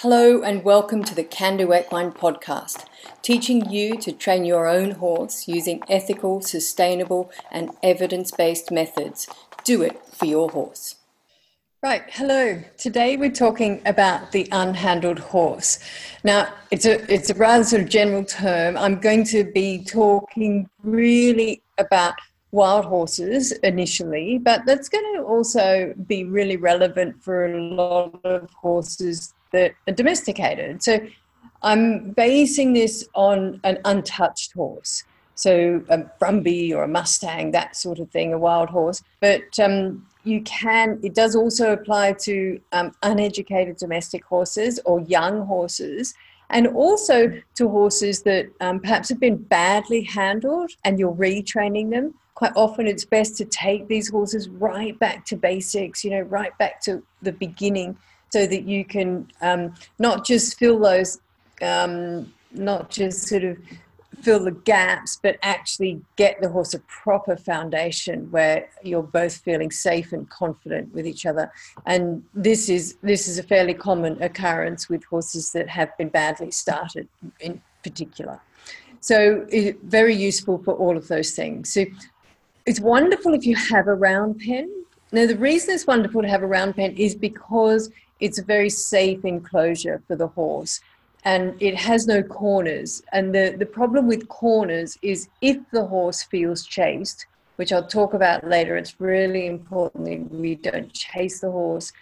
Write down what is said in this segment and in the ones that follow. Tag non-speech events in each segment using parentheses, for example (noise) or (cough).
Hello and welcome to the Kandoo Equine podcast, teaching you to train your own horse using ethical, sustainable, and evidence based methods. Do it for your horse. Right, hello. Today we're talking about the unhandled horse. Now, it's a it's a rather sort of general term. I'm going to be talking really about wild horses initially, but that's going to also be really relevant for a lot of horses that are domesticated. So I'm basing this on an untouched horse. So a Brumby or a Mustang, that sort of thing, a wild horse. But um, you can, it does also apply to um, uneducated domestic horses or young horses and also to horses that um, perhaps have been badly handled and you're retraining them. Quite often, it's best to take these horses right back to basics, you know, right back to the beginning so that you can um, not just fill those, um, not just sort of fill the gaps, but actually get the horse a proper foundation where you're both feeling safe and confident with each other. And this is this is a fairly common occurrence with horses that have been badly started, in particular. So it, very useful for all of those things. So it's wonderful if you have a round pen. Now the reason it's wonderful to have a round pen is because it's a very safe enclosure for the horse and it has no corners. And the, the problem with corners is if the horse feels chased, which I'll talk about later, it's really important that we don't chase the horse.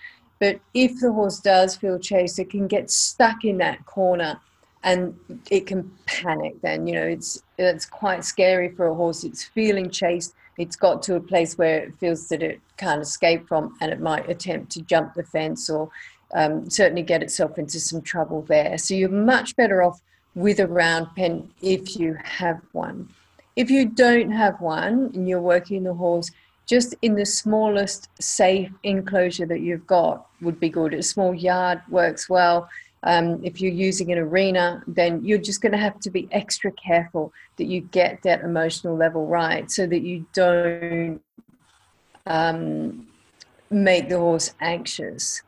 But if the horse does feel chased, it can get stuck in that corner and it can panic then. You know, it's it's quite scary for a horse. It's feeling chased. It's got to a place where it feels that it can't escape from and it might attempt to jump the fence or um, certainly get itself into some trouble there. So you're much better off with a round pen if you have one. If you don't have one and you're working the horse, just in the smallest safe enclosure that you've got would be good. A small yard works well. Um, if you're using an arena, then you're just going to have to be extra careful that you get that emotional level right so that you don't um, make the horse anxious.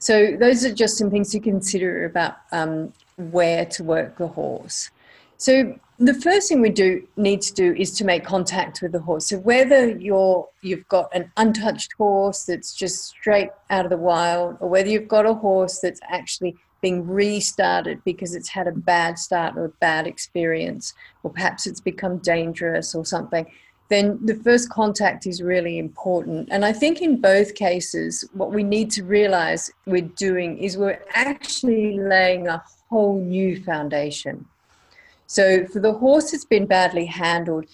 So those are just some things to consider about um, where to work the horse. So the first thing we do need to do is to make contact with the horse. So whether you're you've got an untouched horse that's just straight out of the wild, or whether you've got a horse that's actually being restarted because it's had a bad start or a bad experience, or perhaps it's become dangerous or something, then the first contact is really important. And I think in both cases, what we need to realize we're doing is we're actually laying a whole new foundation. So for the horse that's been badly handled,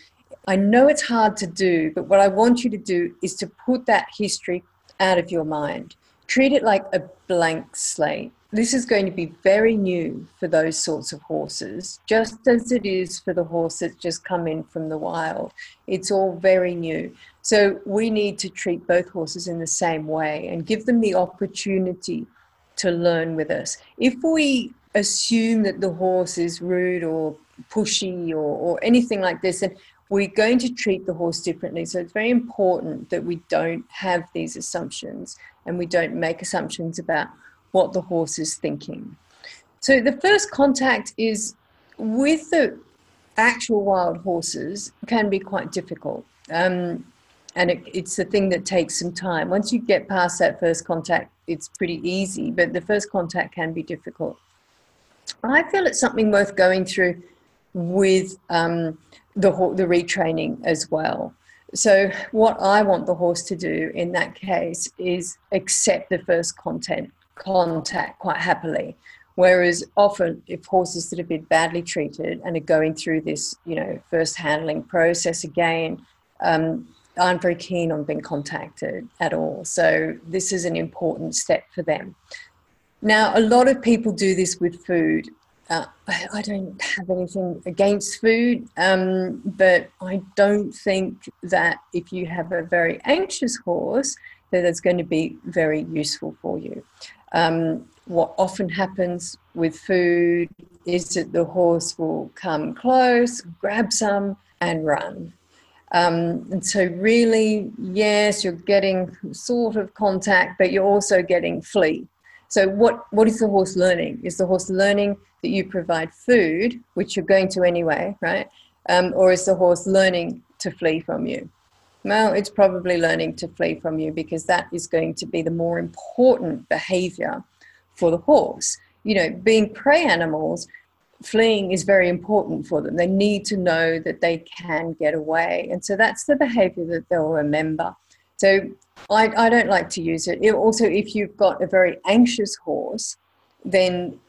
I know it's hard to do, but what I want you to do is to put that history out of your mind. Treat it like a blank slate this is going to be very new for those sorts of horses, just as it is for the horse that's just come in from the wild. It's all very new. So we need to treat both horses in the same way and give them the opportunity to learn with us. If we assume that the horse is rude or pushy or, or anything like this, then we're going to treat the horse differently. So it's very important that we don't have these assumptions and we don't make assumptions about what the horse is thinking. So the first contact is with the actual wild horses can be quite difficult. Um, and it, it's a thing that takes some time. Once you get past that first contact, it's pretty easy, but the first contact can be difficult. I feel it's something worth going through with um, the, the retraining as well. So, what I want the horse to do in that case is accept the first content contact quite happily. Whereas often, if horses that have been badly treated and are going through this, you know, first handling process again, um, aren't very keen on being contacted at all. So this is an important step for them. Now, a lot of people do this with food. Uh, I don't have anything against food, um, but I don't think that if you have a very anxious horse, that it's going to be very useful for you. Um, what often happens with food is that the horse will come close, grab some, and run. Um, and so, really, yes, you're getting sort of contact, but you're also getting flee. So what, what is the horse learning? Is the horse learning that you provide food, which you're going to anyway, right? Um, or is the horse learning to flee from you? Well, it's probably learning to flee from you because that is going to be the more important behavior for the horse. You know, being prey animals, fleeing is very important for them. They need to know that they can get away. And so that's the behavior that they'll remember. So I, I don't like to use it. it. Also, if you've got a very anxious horse, then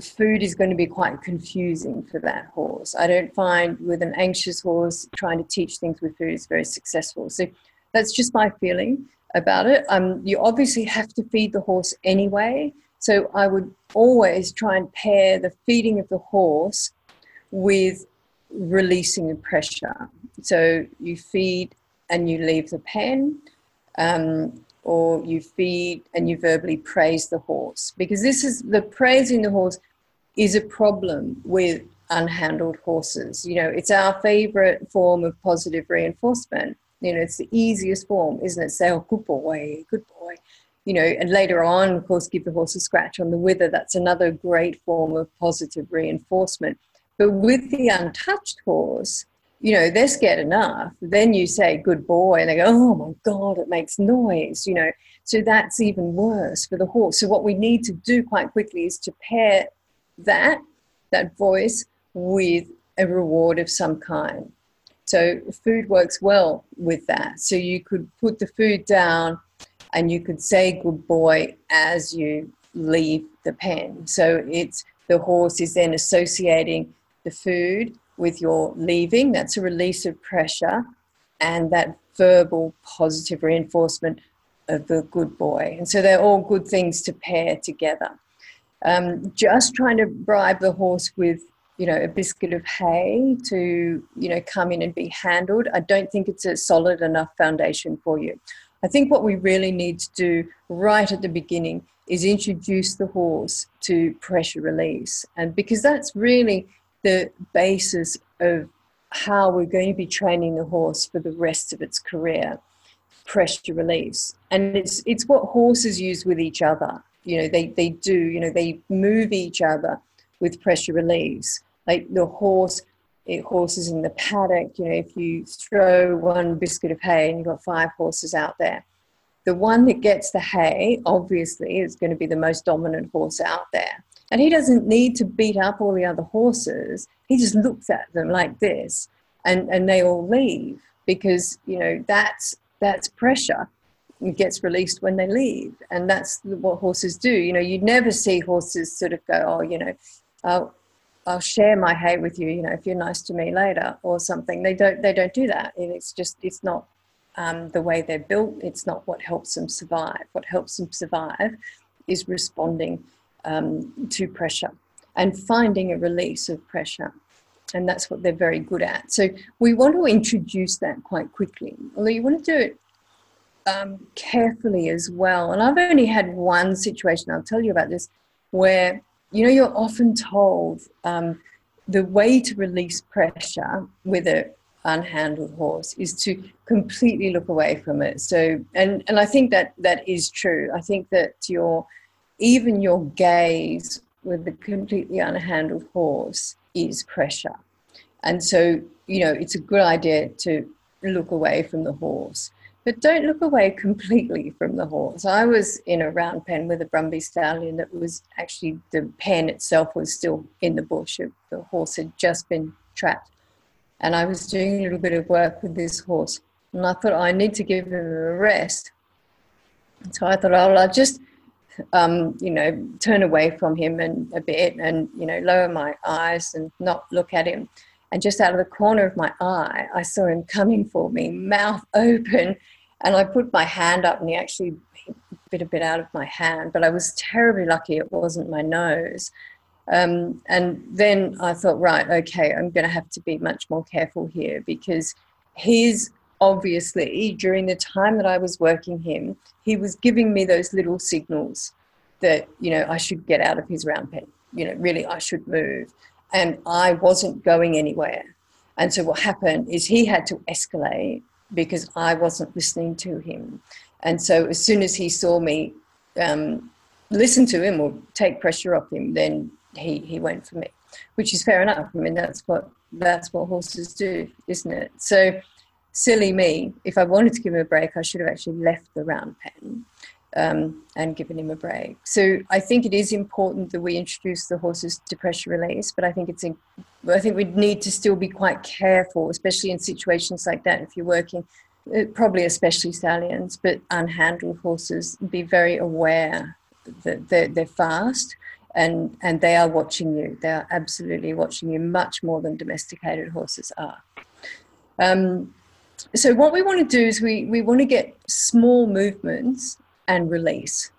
food is going to be quite confusing for that horse. I don't find with an anxious horse trying to teach things with food is very successful. So that's just my feeling about it. Um, you obviously have to feed the horse anyway. So I would always try and pair the feeding of the horse with releasing the pressure. So you feed and you leave the pen, um, or you feed and you verbally praise the horse. Because this is the praising the horse is a problem with unhandled horses. You know, it's our favorite form of positive reinforcement. You know, it's the easiest form, isn't it? Say, oh, good boy, good boy. You know, and later on, of course, give the horse a scratch on the wither. That's another great form of positive reinforcement. But with the untouched horse, you know, they're scared enough. Then you say, good boy, and they go, oh my God, it makes noise, you know. So that's even worse for the horse. So what we need to do quite quickly is to pair that, that voice, with a reward of some kind. So food works well with that. So you could put the food down and you could say good boy as you leave the pen. So it's the horse is then associating the food with your leaving. That's a release of pressure and that verbal positive reinforcement of the good boy. And so they're all good things to pair together. Um, just trying to bribe the horse with you know a biscuit of hay to you know come in and be handled i don't think it's a solid enough foundation for you i think what we really need to do right at the beginning is introduce the horse to pressure release and because that's really the basis of how we're going to be training the horse for the rest of its career pressure release. And it's it's what horses use with each other. You know they they do you know they move each other with pressure release. Like the horse it, horses in the paddock you know if you throw one biscuit of hay and you've got five horses out there the one that gets the hay obviously is going to be the most dominant horse out there and he doesn't need to beat up all the other horses. He just looks at them like this and, and they all leave because, you know, that's, that's pressure. It gets released when they leave. And that's what horses do. You know, you never see horses sort of go, oh, you know, I'll, I'll share my hay with you, you know, if you're nice to me later or something. They don't, they don't do that. It's just, it's not um, the way they're built. It's not what helps them survive. What helps them survive is responding um, to pressure and finding a release of pressure. And that's what they're very good at. So we want to introduce that quite quickly, although you want to do it um, carefully as well. And I've only had one situation, I'll tell you about this, where, you know, you're often told um, the way to release pressure with a unhandled horse is to completely look away from it. So, and, and I think that that is true. I think that your even your gaze with a completely unhandled horse is pressure. And so, you know, it's a good idea to look away from the horse, but don't look away completely from the horse. I was in a round pen with a Brumby stallion that was actually the pen itself was still in the bush. The horse had just been trapped. And I was doing a little bit of work with this horse. And I thought, I need to give him a rest. So I thought, oh, I'll just um, you know, turn away from him and a bit and, you know, lower my eyes and not look at him. And just out of the corner of my eye, I saw him coming for me, mouth (laughs) open. And I put my hand up and he actually bit a bit out of my hand, but I was terribly lucky it wasn't my nose. Um, and then I thought, right, okay, I'm going to have to be much more careful here because his obviously, during the time that I was working him, he was giving me those little signals that, you know, I should get out of his round pen. You know, really, I should move. And I wasn't going anywhere. And so what happened is he had to escalate because I wasn't listening to him. And so as soon as he saw me um, listen to him or take pressure off him, then he, he went for me, which is fair enough. I mean, that's what that's what horses do, isn't it? So silly me. If I wanted to give him a break, I should have actually left the round pen um, and given him a break. So I think it is important that we introduce the horses to pressure release, but I think it's in, I think we need to still be quite careful, especially in situations like that. If you're working, uh, probably especially stallions, but unhandled horses, be very aware that they're, they're fast and and they are watching you. They are absolutely watching you much more than domesticated horses are. Um, so what we want to do is we we want to get small movements and release.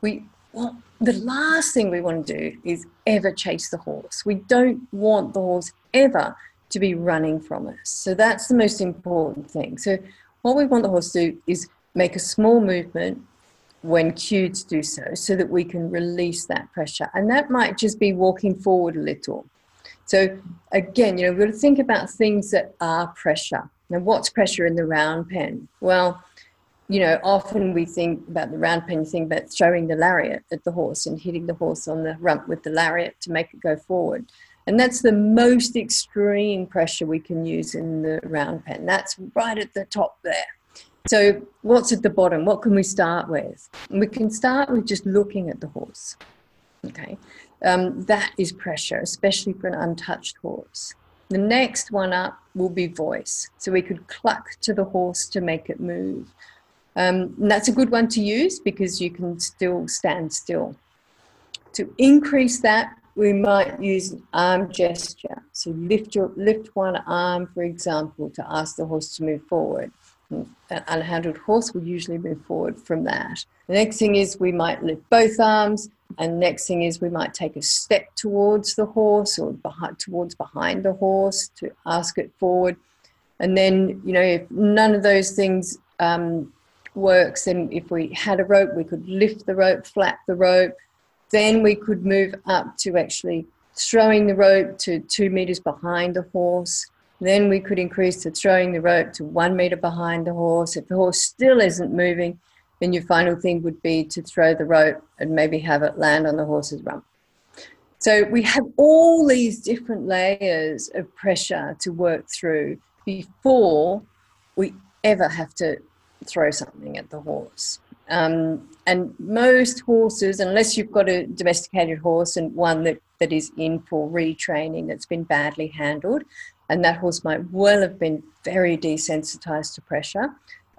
We well, the last thing we want to do is ever chase the horse. We don't want the horse ever to be running from us. So that's the most important thing. So what we want the horse to do is make a small movement when cued to do so, so that we can release that pressure. And that might just be walking forward a little. So again, you know, we've got to think about things that are pressure. Now, what's pressure in the round pen? Well, you know, often we think about the round pen, you think about throwing the lariat at the horse and hitting the horse on the rump with the lariat to make it go forward. And that's the most extreme pressure we can use in the round pen. That's right at the top there. So, what's at the bottom? What can we start with? We can start with just looking at the horse. Okay, um, that is pressure, especially for an untouched horse. The next one up will be voice. So, we could cluck to the horse to make it move. Um, that's a good one to use because you can still stand still. To increase that, we might use an arm gesture. So lift your lift one arm, for example, to ask the horse to move forward an unhandled horse will usually move forward from that. The next thing is we might lift both arms, and next thing is we might take a step towards the horse or behind, towards behind the horse to ask it forward. And then, you know, if none of those things um, works, then if we had a rope, we could lift the rope, flap the rope. Then we could move up to actually throwing the rope to two meters behind the horse then we could increase to throwing the rope to one meter behind the horse. If the horse still isn't moving, then your final thing would be to throw the rope and maybe have it land on the horse's rump. So we have all these different layers of pressure to work through before we ever have to throw something at the horse. Um, and most horses, unless you've got a domesticated horse and one that, that is in for retraining that's been badly handled, and that horse might well have been very desensitized to pressure,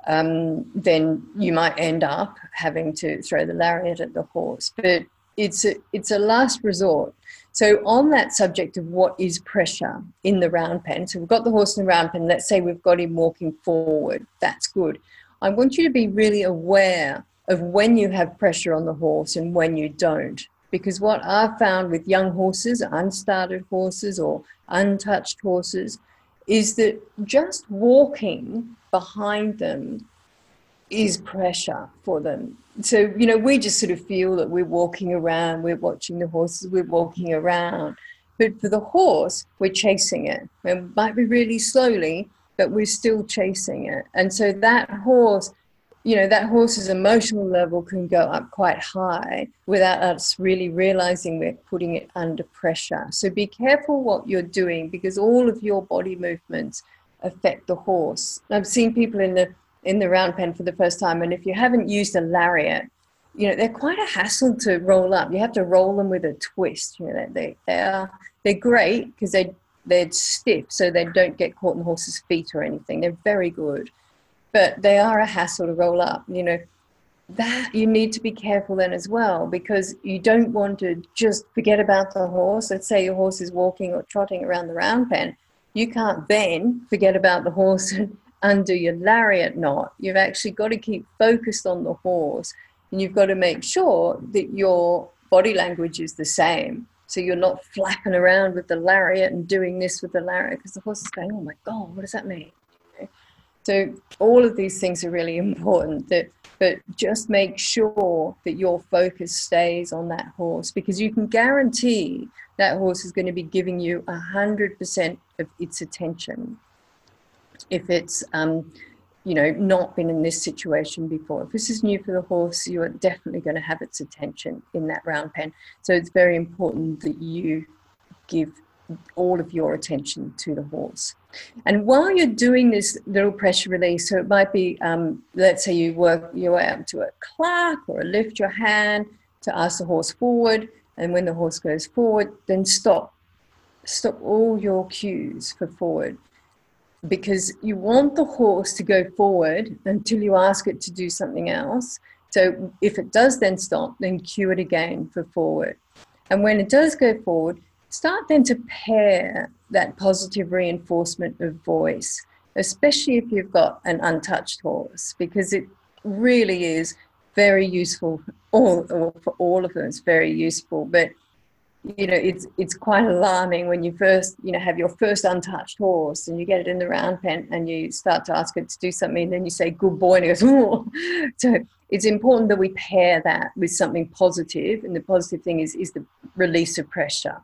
um, then you might end up having to throw the lariat at the horse. But it's a, it's a last resort. So, on that subject of what is pressure in the round pen, so we've got the horse in the round pen, let's say we've got him walking forward, that's good. I want you to be really aware of when you have pressure on the horse and when you don't. Because what I've found with young horses, unstarted horses, or untouched horses, is that just walking behind them is pressure for them. So, you know, we just sort of feel that we're walking around, we're watching the horses, we're walking around. But for the horse, we're chasing it. It might be really slowly, but we're still chasing it. And so that horse you know that horse's emotional level can go up quite high without us really realizing we're putting it under pressure so be careful what you're doing because all of your body movements affect the horse i've seen people in the in the round pen for the first time and if you haven't used a lariat you know they're quite a hassle to roll up you have to roll them with a twist you know they, they are they're great because they they're stiff so they don't get caught in the horse's feet or anything they're very good but they are a hassle to roll up. You know, that you need to be careful then as well because you don't want to just forget about the horse. Let's say your horse is walking or trotting around the round pen. You can't then forget about the horse (laughs) and undo your lariat knot. You've actually got to keep focused on the horse and you've got to make sure that your body language is the same. So you're not flapping around with the lariat and doing this with the lariat because the horse is going, oh my God, what does that mean? So all of these things are really important. That, but just make sure that your focus stays on that horse because you can guarantee that horse is going to be giving you a hundred percent of its attention. If it's um, you know, not been in this situation before. If this is new for the horse, you are definitely going to have its attention in that round pen. So it's very important that you give all of your attention to the horse. And while you're doing this little pressure release, so it might be, um, let's say you work your way up to a clack or a lift your hand to ask the horse forward, and when the horse goes forward, then stop. Stop all your cues for forward because you want the horse to go forward until you ask it to do something else. So if it does then stop, then cue it again for forward. And when it does go forward, start then to pair that positive reinforcement of voice, especially if you've got an untouched horse, because it really is very useful (laughs) all, for all of them. It's very useful, but you know it's it's quite alarming when you first you know have your first untouched horse and you get it in the round pen and you start to ask it to do something and then you say good boy and it goes (laughs) oh so it's important that we pair that with something positive and the positive thing is is the release of pressure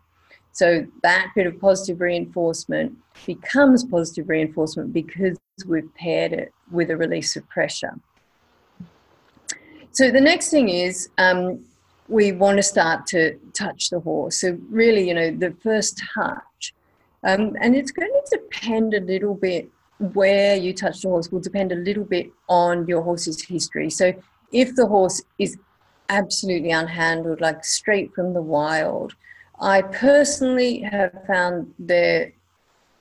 so that bit of positive reinforcement becomes positive reinforcement because we've paired it with a release of pressure so the next thing is um, we want to start to touch the horse. So really, you know, the first touch, um, and it's going to depend a little bit where you touch the horse will depend a little bit on your horse's history. So if the horse is absolutely unhandled, like straight from the wild, I personally have found they're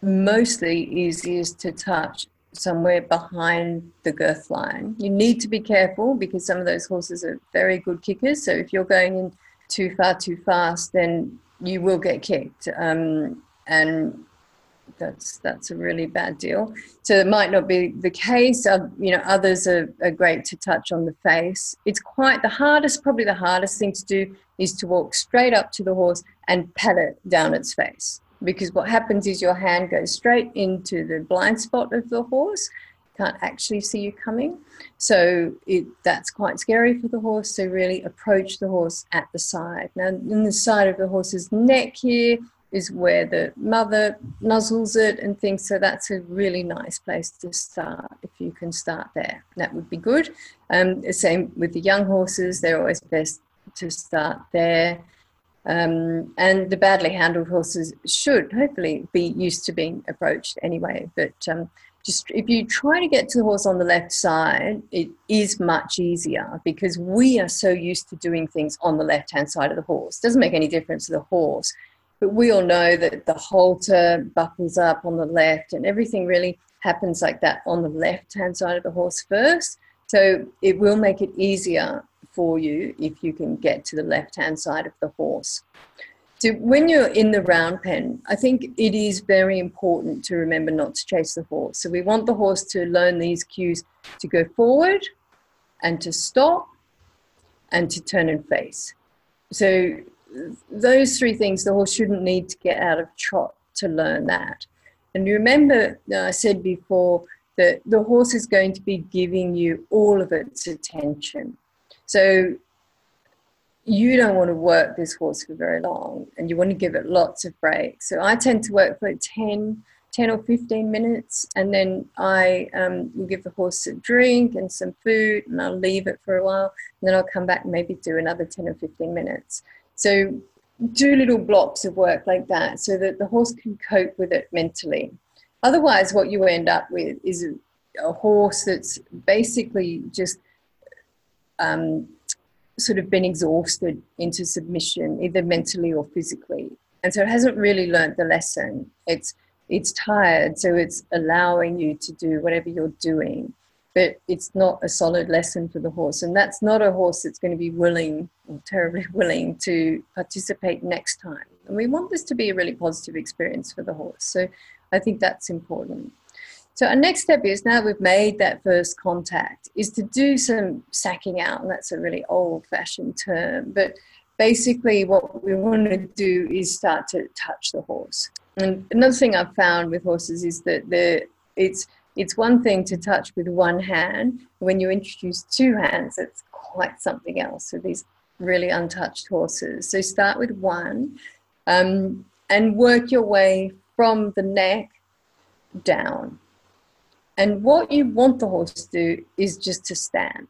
mostly easiest to touch somewhere behind the girth line. You need to be careful because some of those horses are very good kickers. So if you're going in too far too fast, then you will get kicked, um, and that's that's a really bad deal. So it might not be the case. Uh, you know, others are, are great to touch on the face. It's quite the hardest. Probably the hardest thing to do is to walk straight up to the horse and pat it down its face because what happens is your hand goes straight into the blind spot of the horse can't actually see you coming so it, that's quite scary for the horse so really approach the horse at the side now in the side of the horse's neck here is where the mother nuzzles it and things. So that's a really nice place to start if you can start there. That would be good. Um, the same with the young horses. They're always best to start there. Um, and the badly handled horses should hopefully be used to being approached anyway. But um, just if you try to get to the horse on the left side, it is much easier because we are so used to doing things on the left hand side of the horse. It doesn't make any difference to the horse, but we all know that the halter buckles up on the left and everything really happens like that on the left hand side of the horse first. So it will make it easier for you if you can get to the left hand side of the horse. So when you're in the round pen, I think it is very important to remember not to chase the horse. So we want the horse to learn these cues to go forward and to stop and to turn and face. So those three things the horse shouldn't need to get out of trot to learn that. And remember, I said before that the horse is going to be giving you all of its attention. So you don't want to work this horse for very long and you want to give it lots of breaks. So I tend to work for 10, 10 or 15 minutes and then I um, will give the horse a drink and some food and I'll leave it for a while and then I'll come back and maybe do another 10 or 15 minutes. So do little blocks of work like that so that the horse can cope with it mentally. Otherwise, what you end up with is a, a horse that's basically just um, sort of been exhausted into submission, either mentally or physically. And so it hasn't really learned the lesson. It's it's tired, so it's allowing you to do whatever you're doing, but it's not a solid lesson for the horse. And that's not a horse that's going to be willing or terribly (laughs) willing to participate next time. And we want this to be a really positive experience for the horse. So I think that's important. So our next step is now we've made that first contact is to do some sacking out, and that's a really old-fashioned term, but basically what we want to do is start to touch the horse. And another thing I've found with horses is that it's it's one thing to touch with one hand. When you introduce two hands, it's quite something else. So these really untouched horses. So start with one um, and work your way from the neck down And what you want the horse to do is just to stand.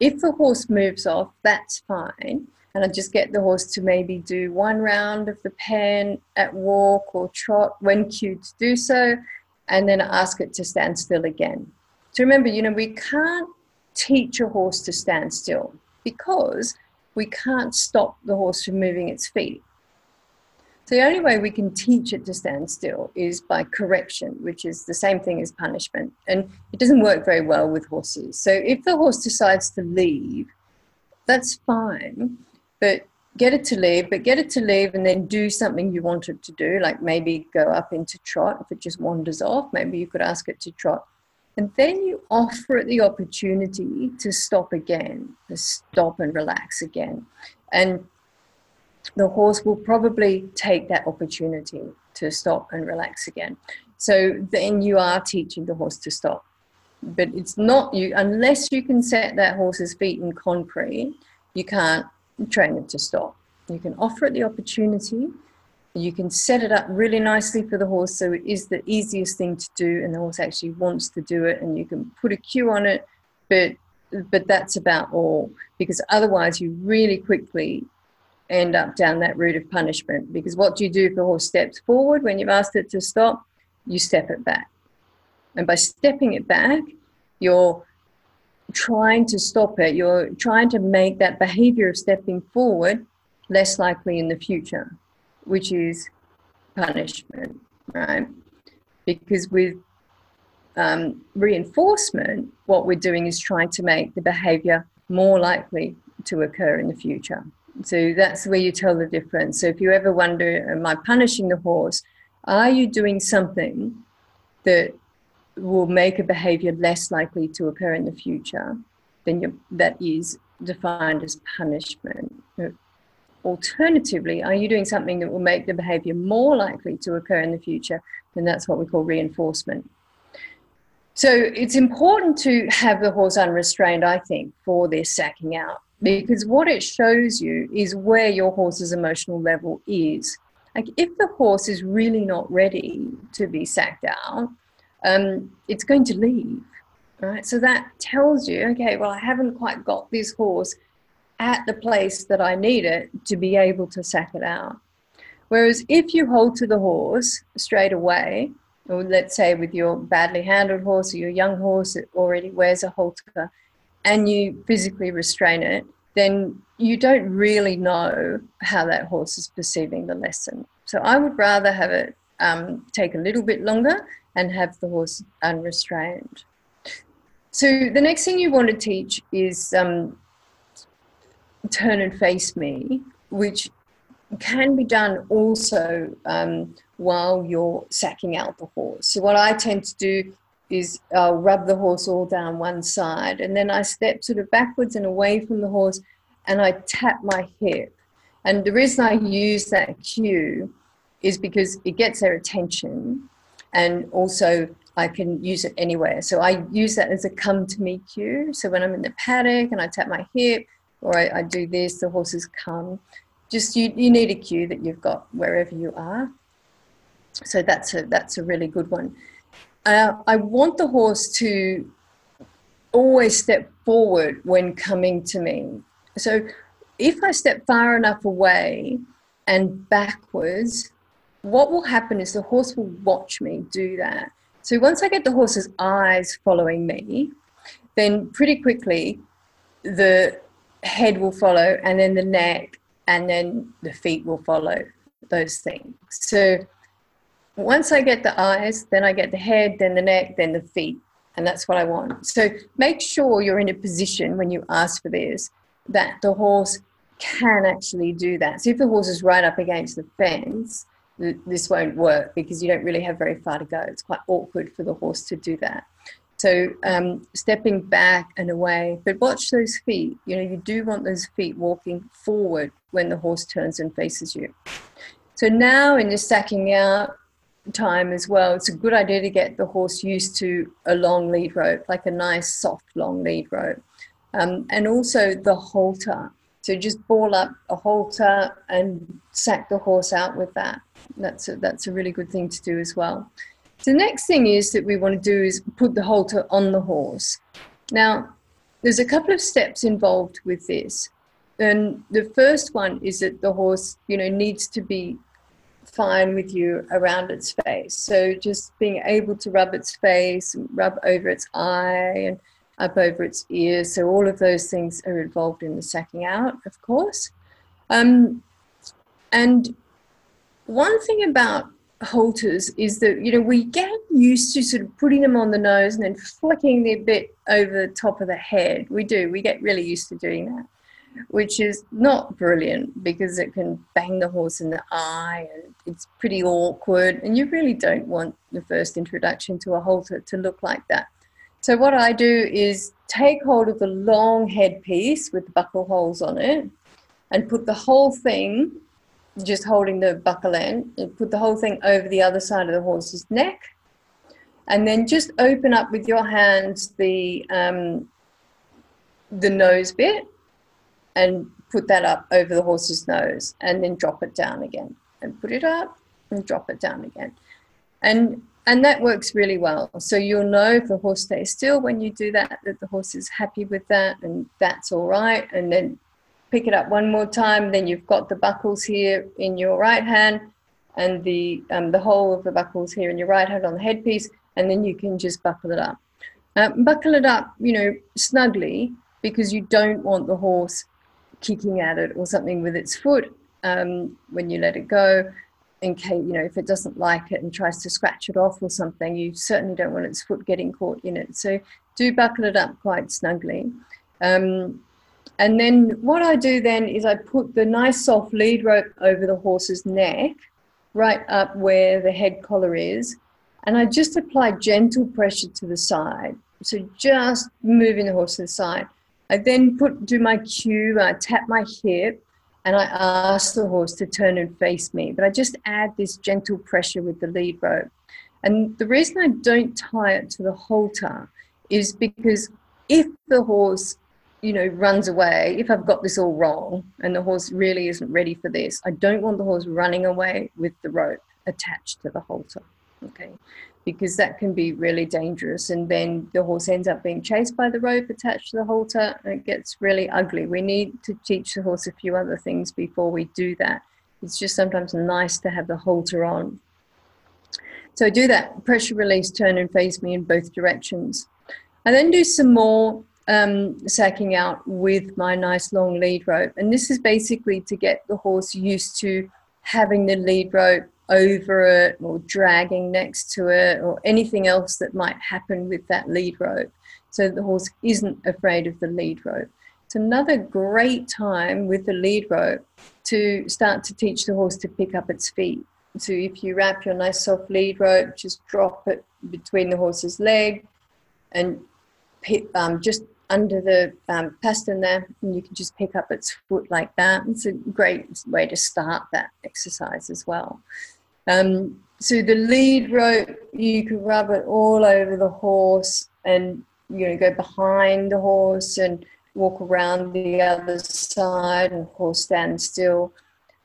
If the horse moves off, that's fine. And I just get the horse to maybe do one round of the pen at walk or trot when cued to do so, and then ask it to stand still again. So remember, you know, we can't teach a horse to stand still because we can't stop the horse from moving its feet. So the only way we can teach it to stand still is by correction, which is the same thing as punishment. And it doesn't work very well with horses. So if the horse decides to leave, that's fine, but get it to leave, but get it to leave and then do something you want it to do, like maybe go up into trot. If it just wanders off, maybe you could ask it to trot. And then you offer it the opportunity to stop again, to stop and relax again. And the horse will probably take that opportunity to stop and relax again. So then you are teaching the horse to stop. But it's not you, unless you can set that horse's feet in concrete, you can't train it to stop. You can offer it the opportunity, you can set it up really nicely for the horse so it is the easiest thing to do and the horse actually wants to do it and you can put a cue on it, but but that's about all because otherwise you really quickly end up down that route of punishment. Because what do you do if the horse steps forward when you've asked it to stop? You step it back. And by stepping it back, you're trying to stop it. You're trying to make that behavior of stepping forward less likely in the future, which is punishment, right? Because with um, reinforcement, what we're doing is trying to make the behavior more likely to occur in the future. So that's where you tell the difference. So if you ever wonder, am I punishing the horse? Are you doing something that will make a behavior less likely to occur in the future? Then that is defined as punishment. Alternatively, are you doing something that will make the behavior more likely to occur in the future? Then that's what we call reinforcement. So it's important to have the horse unrestrained, I think, for their sacking out because what it shows you is where your horse's emotional level is. Like if the horse is really not ready to be sacked out, um, it's going to leave, right? So that tells you, okay, well, I haven't quite got this horse at the place that I need it to be able to sack it out. Whereas if you hold to the horse straight away, or let's say with your badly handled horse or your young horse that already wears a halter, and you physically restrain it, then you don't really know how that horse is perceiving the lesson. So I would rather have it um, take a little bit longer and have the horse unrestrained. So the next thing you want to teach is um, turn and face me, which can be done also um, while you're sacking out the horse. So what I tend to do is I'll rub the horse all down one side and then I step sort of backwards and away from the horse and I tap my hip. And the reason I use that cue is because it gets their attention and also I can use it anywhere. So I use that as a come to me cue. So when I'm in the paddock and I tap my hip or I, I do this, the horses come. Just you, you need a cue that you've got wherever you are. So that's a that's a really good one. Uh, I want the horse to always step forward when coming to me. So if I step far enough away and backwards, what will happen is the horse will watch me do that. So once I get the horse's eyes following me, then pretty quickly the head will follow, and then the neck, and then the feet will follow those things. So once I get the eyes, then I get the head, then the neck, then the feet. And that's what I want. So make sure you're in a position when you ask for this that the horse can actually do that. So if the horse is right up against the fence, this won't work because you don't really have very far to go. It's quite awkward for the horse to do that. So um, stepping back and away, but watch those feet. You know, you do want those feet walking forward when the horse turns and faces you. So now in the sacking out, time as well, it's a good idea to get the horse used to a long lead rope, like a nice soft long lead rope. Um, and also the halter. So just ball up a halter and sack the horse out with that. That's a, that's a really good thing to do as well. the next thing is that we want to do is put the halter on the horse. Now, there's a couple of steps involved with this. And the first one is that the horse, you know, needs to be fine with you around its face. So just being able to rub its face, rub over its eye, and up over its ears. So all of those things are involved in the sacking out, of course. Um, and one thing about halters is that you know we get used to sort of putting them on the nose and then flicking the bit over the top of the head. We do. We get really used to doing that, which is not brilliant because it can bang the horse in the eye and it's pretty awkward. And you really don't want the first introduction to a halter to look like that. So what I do is take hold of the long headpiece with the buckle holes on it and put the whole thing just holding the buckle end, put the whole thing over the other side of the horse's neck, and then just open up with your hands the um, the nose bit, and put that up over the horse's nose, and then drop it down again, and put it up and drop it down again, and and that works really well. So you'll know if the horse stays still when you do that, that the horse is happy with that, and that's all right, and then pick it up one more time. Then you've got the buckles here in your right hand and the, um, the whole of the buckles here in your right hand on the headpiece. And then you can just buckle it up. Uh, buckle it up, you know, snugly because you don't want the horse kicking at it or something with its foot um, when you let it go. In case, you know, if it doesn't like it and tries to scratch it off or something, you certainly don't want its foot getting caught in it. So do buckle it up quite snugly. Um, and then what I do then is I put the nice soft lead rope over the horse's neck, right up where the head collar is, and I just apply gentle pressure to the side. So just moving the horse to the side. I then put do my cue, I tap my hip, and I ask the horse to turn and face me. But I just add this gentle pressure with the lead rope. And the reason I don't tie it to the halter is because if the horse you know, runs away, if I've got this all wrong and the horse really isn't ready for this, I don't want the horse running away with the rope attached to the halter. Okay. Because that can be really dangerous. And then the horse ends up being chased by the rope attached to the halter and it gets really ugly. We need to teach the horse a few other things before we do that. It's just sometimes nice to have the halter on. So do that pressure release, turn and face me in both directions. And then do some more um, sacking out with my nice long lead rope. And this is basically to get the horse used to having the lead rope over it or dragging next to it or anything else that might happen with that lead rope so the horse isn't afraid of the lead rope. It's another great time with the lead rope to start to teach the horse to pick up its feet. So if you wrap your nice soft lead rope, just drop it between the horse's leg and um, just under the um, pastern there, and you can just pick up its foot like that. It's a great way to start that exercise as well. Um, so the lead rope, you can rub it all over the horse, and you know go behind the horse and walk around the other side, and horse stand still.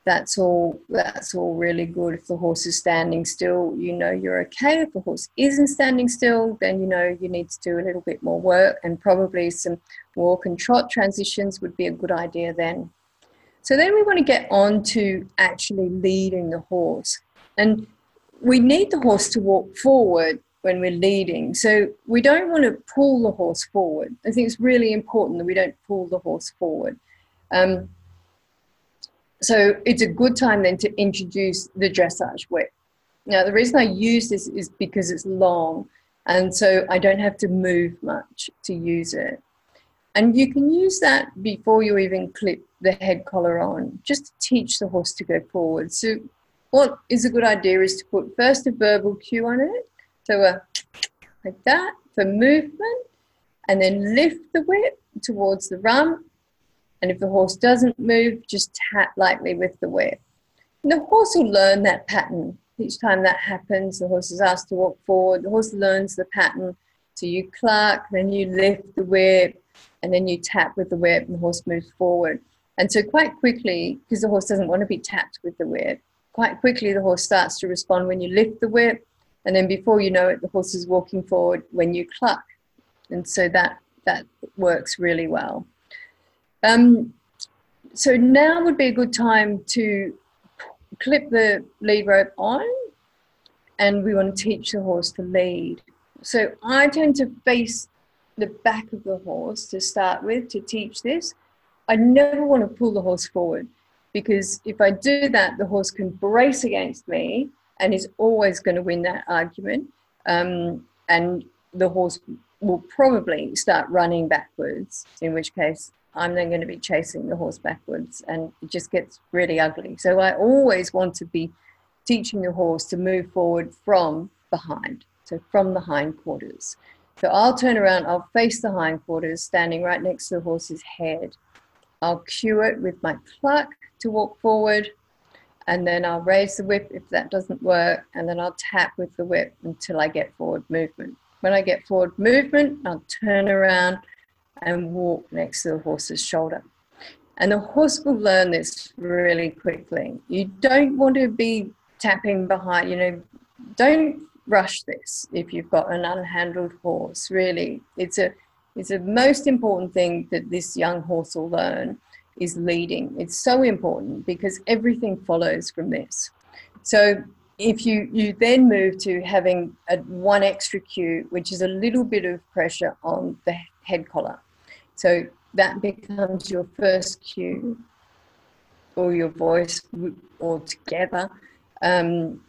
That's all that's all really good. If the horse is standing still you know you're okay. If the horse isn't standing still then you know you need to do a little bit more work and probably some walk and trot transitions would be a good idea then. So then we want to get on to actually leading the horse and we need the horse to walk forward when we're leading so we don't want to pull the horse forward i think it's really important that we don't pull the horse forward um, so it's a good time then to introduce the dressage whip. Now, the reason I use this is because it's long, and so I don't have to move much to use it. And you can use that before you even clip the head collar on, just to teach the horse to go forward. So, what is a good idea is to put first a verbal cue on it, so a, like that for movement, and then lift the whip towards the rump and if the horse doesn't move, just tap lightly with the whip. And the horse will learn that pattern. Each time that happens, the horse is asked to walk forward. The horse learns the pattern. So you cluck, then you lift the whip, and then you tap with the whip, and the horse moves forward. And so, quite quickly, because the horse doesn't want to be tapped with the whip, quite quickly the horse starts to respond when you lift the whip And then before you know it, the horse is walking forward when you cluck. And so that, that works really well. Um, so now would be a good time to clip the lead rope on and we want to teach the horse to lead. So I tend to face the back of the horse to start with to teach this. I never want to pull the horse forward because if I do that, the horse can brace against me and is always going to win that argument. Um, and the horse will probably start running backwards, in which case I'm then going to be chasing the horse backwards and it just gets really ugly. So I always want to be teaching the horse to move forward from behind, so from the hindquarters. So I'll turn around, I'll face the hindquarters, standing right next to the horse's head. I'll cue it with my cluck to walk forward, and then I'll raise the whip if that doesn't work, and then I'll tap with the whip until I get forward movement. When I get forward movement, I'll turn around and walk next to the horse's shoulder. And the horse will learn this really quickly. You don't want to be tapping behind, you know, don't rush this if you've got an unhandled horse, really. It's a it's a most important thing that this young horse will learn is leading. It's so important because everything follows from this. So if you, you then move to having a, one extra cue, which is a little bit of pressure on the head collar. So that becomes your first cue or your voice altogether. Um,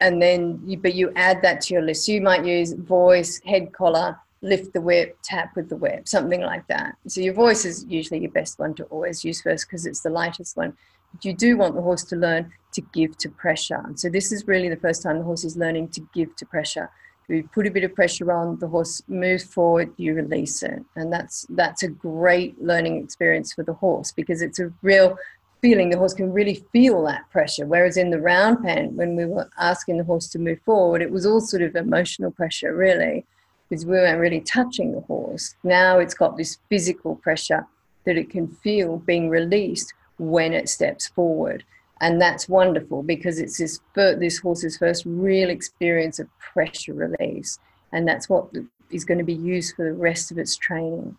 and then you, but you add that to your list. You might use voice, head collar, lift the whip, tap with the whip, something like that. So your voice is usually your best one to always use first because it's the lightest one. But you do want the horse to learn to give to pressure. So this is really the first time the horse is learning to give to pressure. You put a bit of pressure on, the horse moves forward, you release it. And that's that's a great learning experience for the horse because it's a real feeling the horse can really feel that pressure. Whereas in the round pen, when we were asking the horse to move forward, it was all sort of emotional pressure, really, because we weren't really touching the horse. Now it's got this physical pressure that it can feel being released when it steps forward. And that's wonderful because it's this, this horse's first real experience of pressure release. And that's what is going to be used for the rest of its training.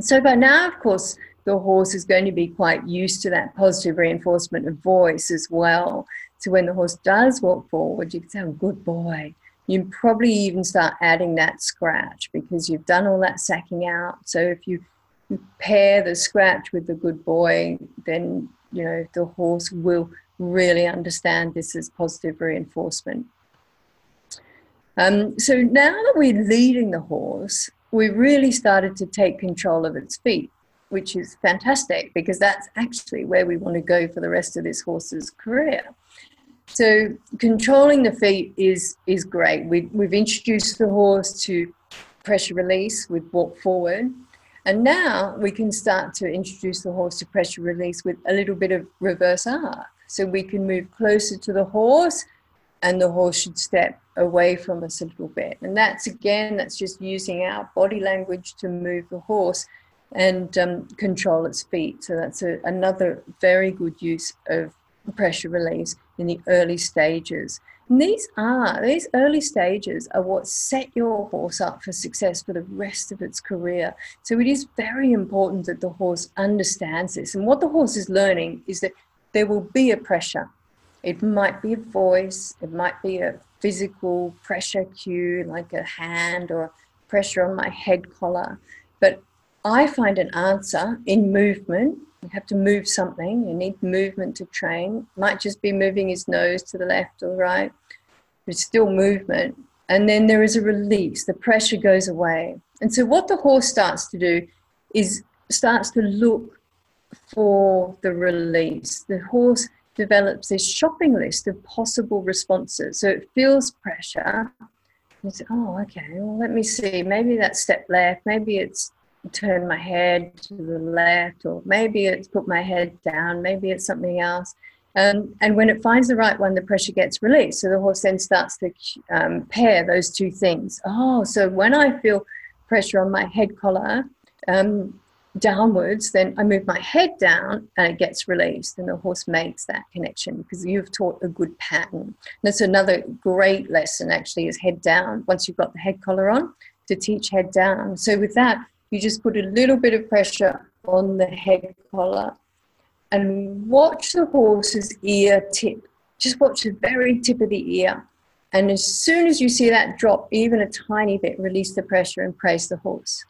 So by now, of course, the horse is going to be quite used to that positive reinforcement of voice as well. So when the horse does walk forward, you can say, oh, good boy. You probably even start adding that scratch because you've done all that sacking out. So if you pair the scratch with the good boy, then you know the horse will really understand this as positive reinforcement. Um, so now that we're leading the horse, we really started to take control of its feet which is fantastic because that's actually where we want to go for the rest of this horse's career. So controlling the feet is is great. We, we've introduced the horse to pressure release with walk forward, and now we can start to introduce the horse to pressure release with a little bit of reverse arc. So we can move closer to the horse, and the horse should step away from us a little bit. And that's again, that's just using our body language to move the horse and um, control its feet. So that's a, another very good use of pressure release in the early stages. And these are these early stages are what set your horse up for success for the rest of its career. So it is very important that the horse understands this. And what the horse is learning is that there will be a pressure. It might be a voice, it might be a physical pressure cue like a hand or pressure on my head collar. But I find an answer in movement. You have to move something. You need movement to train. Might just be moving his nose to the left or right. It's still movement. And then there is a release. The pressure goes away. And so what the horse starts to do is starts to look for the release. The horse develops this shopping list of possible responses. So it feels pressure. It's, oh, okay, well, let me see. Maybe that's step left. Maybe it's turn my head to the left, or maybe it's put my head down, maybe it's something else. Um, and when it finds the right one, the pressure gets released. So the horse then starts to um, pair those two things. Oh, so when I feel pressure on my head collar, um, downwards, then I move my head down and it gets released, and the horse makes that connection because you've taught a good pattern. And That's another great lesson, actually, is head down. Once you've got the head collar on, to teach head down. So, with that, you just put a little bit of pressure on the head collar and watch the horse's ear tip. Just watch the very tip of the ear. And as soon as you see that drop, even a tiny bit, release the pressure and praise the horse.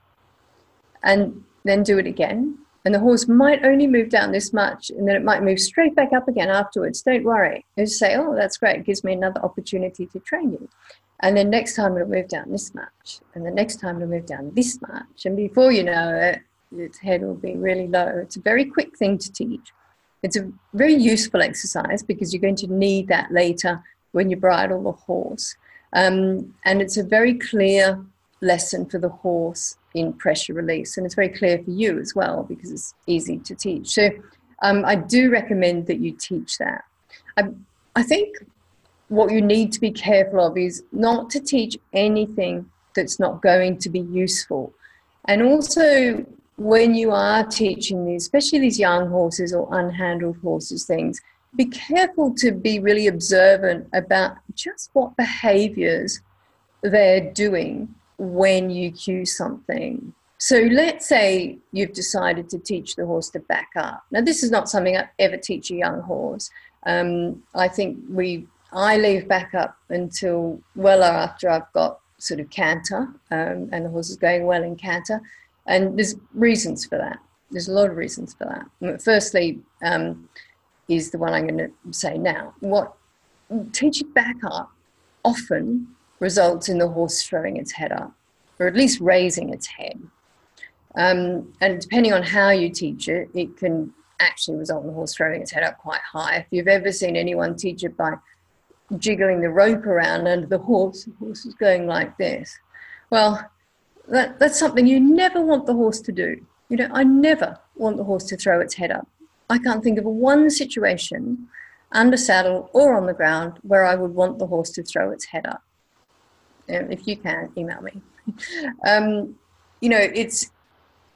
And then do it again. And the horse might only move down this much, and then it might move straight back up again afterwards. Don't worry. Just say, oh, that's great. It gives me another opportunity to train you. And then next time it'll move down this much. And the next time it'll move down this much. And before you know it, its head will be really low. It's a very quick thing to teach. It's a very useful exercise because you're going to need that later when you bridle the horse. Um, and it's a very clear lesson for the horse in pressure release. And it's very clear for you as well because it's easy to teach. So um, I do recommend that you teach that. I, I think what you need to be careful of is not to teach anything that's not going to be useful. And also, when you are teaching these, especially these young horses or unhandled horses, things, be careful to be really observant about just what behaviors they're doing when you cue something. So let's say you've decided to teach the horse to back up. Now, this is not something I ever teach a young horse. Um, I think we I leave back up until well after I've got sort of canter um, and the horse is going well in canter. And there's reasons for that. There's a lot of reasons for that. Firstly, um, is the one I'm going to say now. What teaching back up often results in the horse throwing its head up, or at least raising its head. Um, and depending on how you teach it, it can actually result in the horse throwing its head up quite high. If you've ever seen anyone teach it by jiggling the rope around under the horse, the horse is going like this. Well, that, that's something you never want the horse to do. You know, I never want the horse to throw its head up. I can't think of one situation under saddle or on the ground where I would want the horse to throw its head up. if you can, email me. (laughs) um, you know, it's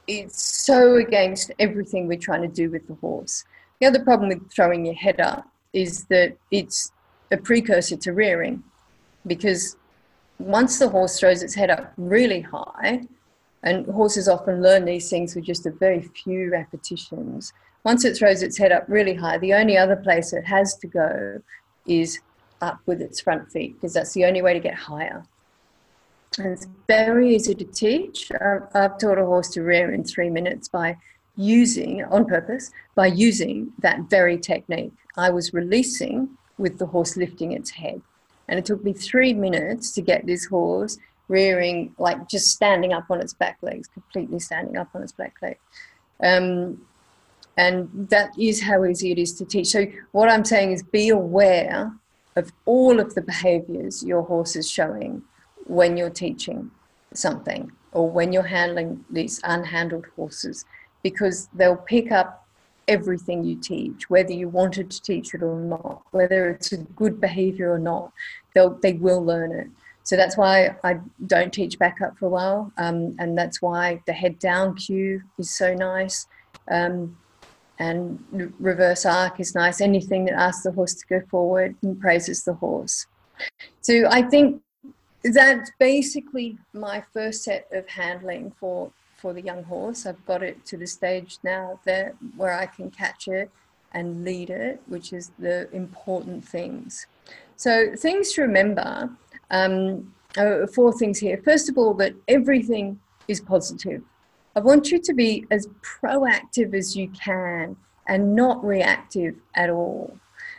it's so against everything we're trying to do with the horse. The other problem with throwing your head up is that it's a precursor to rearing, because once the horse throws its head up really high, and horses often learn these things with just a very few repetitions. Once it throws its head up really high, the only other place it has to go is up with its front feet because that's the only way to get higher. And it's very easy to teach. Um, I've taught a horse to rear in three minutes by using, on purpose, by using that very technique. I was releasing with the horse lifting its head. And it took me three minutes to get this horse rearing, like just standing up on its back legs, completely standing up on its back legs. Um, and that is how easy it is to teach. So, what I'm saying is be aware of all of the behaviors your horse is showing when you're teaching something or when you're handling these unhandled horses because they'll pick up everything you teach, whether you wanted to teach it or not, whether it's a good behavior or not, they'll, they will learn it. So that's why I don't teach back up for a while. Um, and that's why the head down cue is so nice. Um, and reverse arc is nice. Anything that asks the horse to go forward and praises the horse. So I think that's basically my first set of handling for for the young horse. I've got it to the stage now that where I can catch it and lead it, which is the important things. So things to remember. Um, uh, four things here. First of all, that everything is positive. I want you to be as proactive as you can and not reactive at all.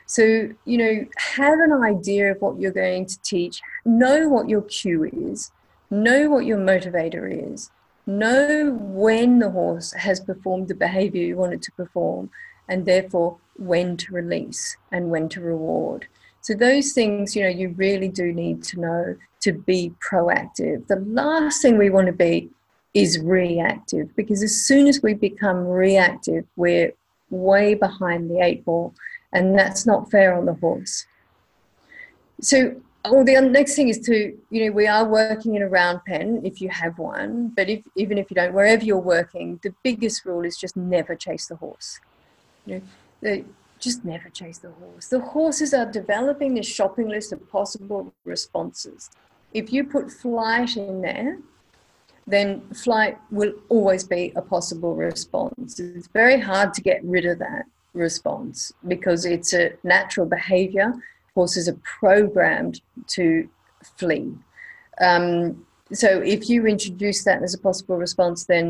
So, you know, have an idea of what you're going to teach, know what your cue is, know what your motivator is, know when the horse has performed the behavior you want it to perform, and therefore when to release and when to reward. So, those things, you know, you really do need to know to be proactive. The last thing we want to be is reactive because as soon as we become reactive, we're way behind the eight ball, and that's not fair on the horse. So, well, the next thing is to, you know, we are working in a round pen if you have one, but if, even if you don't, wherever you're working, the biggest rule is just never chase the horse. You know, the, just never chase the horse. The horses are developing this shopping list of possible responses. If you put flight in there, then flight will always be a possible response. It's very hard to get rid of that response because it's a natural behavior horses are programmed to flee. Um, so if you introduce that as a possible response, then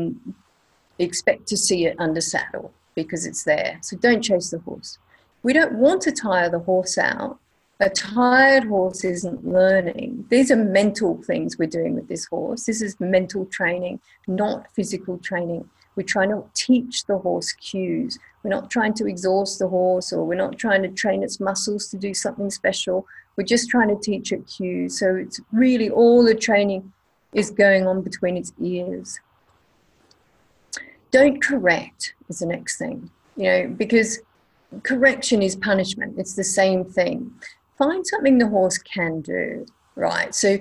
expect to see it under saddle because it's there. So don't chase the horse. We don't want to tire the horse out. A tired horse isn't learning. These are mental things we're doing with this horse. This is mental training, not physical training. We're trying to teach the horse cues. We're not trying to exhaust the horse or we're not trying to train its muscles to do something special. We're just trying to teach it cues. So it's really all the training is going on between its ears. Don't correct is the next thing, you know, because correction is punishment. It's the same thing. Find something the horse can do, right? So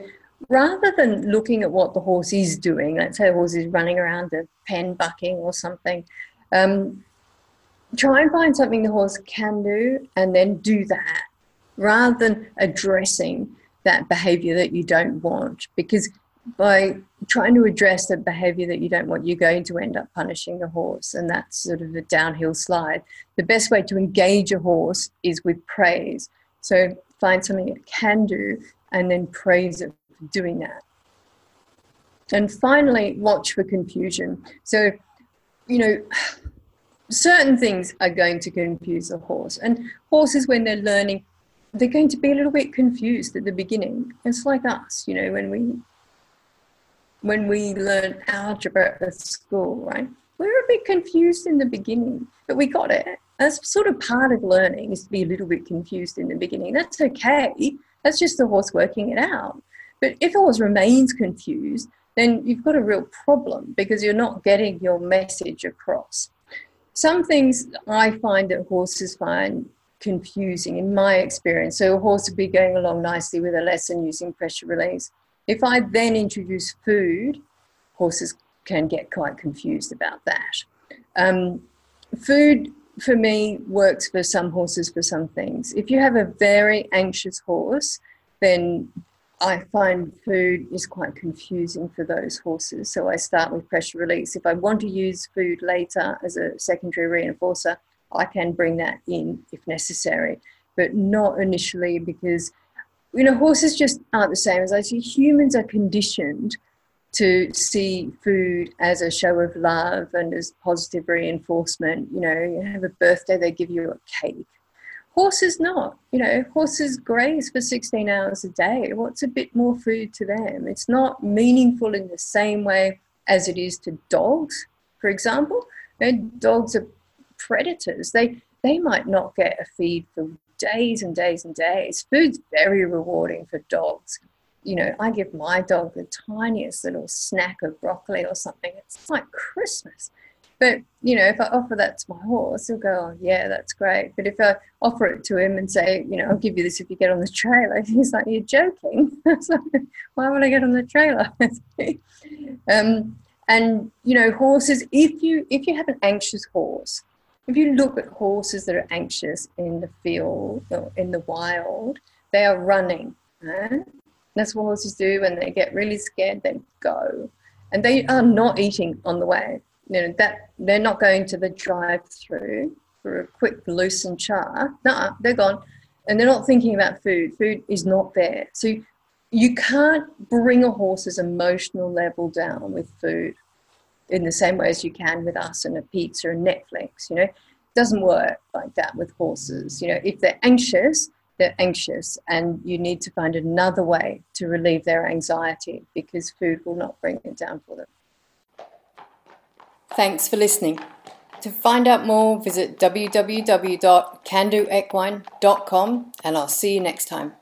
rather than looking at what the horse is doing, let's say the horse is running around the pen bucking or something, um, try and find something the horse can do and then do that rather than addressing that behavior that you don't want. Because by trying to address the behavior that you don't want, you're going to end up punishing the horse, and that's sort of a downhill slide. The best way to engage a horse is with praise. So find something it can do and then praise it doing that. And finally, watch for confusion. So, you know, certain things are going to confuse a horse. And horses, when they're learning, they're going to be a little bit confused at the beginning. It's like us, you know, when we when we learn algebra at school, right? We're a bit confused in the beginning, but we got it. That's sort of part of learning is to be a little bit confused in the beginning. That's okay. That's just the horse working it out. But if a horse remains confused, then you've got a real problem because you're not getting your message across. Some things I find that horses find confusing in my experience. So a horse would be going along nicely with a lesson using pressure release. If I then introduce food, horses can get quite confused about that. Um, food for me works for some horses for some things. If you have a very anxious horse, then I find food is quite confusing for those horses. So I start with pressure release. If I want to use food later as a secondary reinforcer, I can bring that in if necessary, but not initially because, you know, horses just aren't the same as I see. Humans are conditioned to see food as a show of love and as positive reinforcement. You know, you have a birthday, they give you a cake Horses not. You know, horses graze for 16 hours a day. What's a bit more food to them? It's not meaningful in the same way as it is to dogs, for example. You know, dogs are predators. They they might not get a feed for days and days and days. Food's very rewarding for dogs. You know, I give my dog the tiniest little snack of broccoli or something. It's like Christmas. But you know, if I offer that to my horse, he'll go, oh, "Yeah, that's great." But if I offer it to him and say, "You know, I'll give you this if you get on the trailer," (laughs) he's like, "You're joking." (laughs) Why would I get on the trailer? (laughs) um, and you know, horses. If you if you have an anxious horse, if you look at horses that are anxious in the field or in the wild, they are running. Right? That's what horses do when they get really scared. They go, and they are not eating on the way you know that they're not going to the drive-through for a quick lucerne chaff. No, they're gone, and they're not thinking about food. Food is not there, so you can't bring a horse's emotional level down with food in the same way as you can with us and a pizza and Netflix. You know, it doesn't work like that with horses. You know, if they're anxious, they're anxious, and you need to find another way to relieve their anxiety because food will not bring it down for them. Thanks for listening. To find out more, visit www.kandooequine.com and I'll see you next time.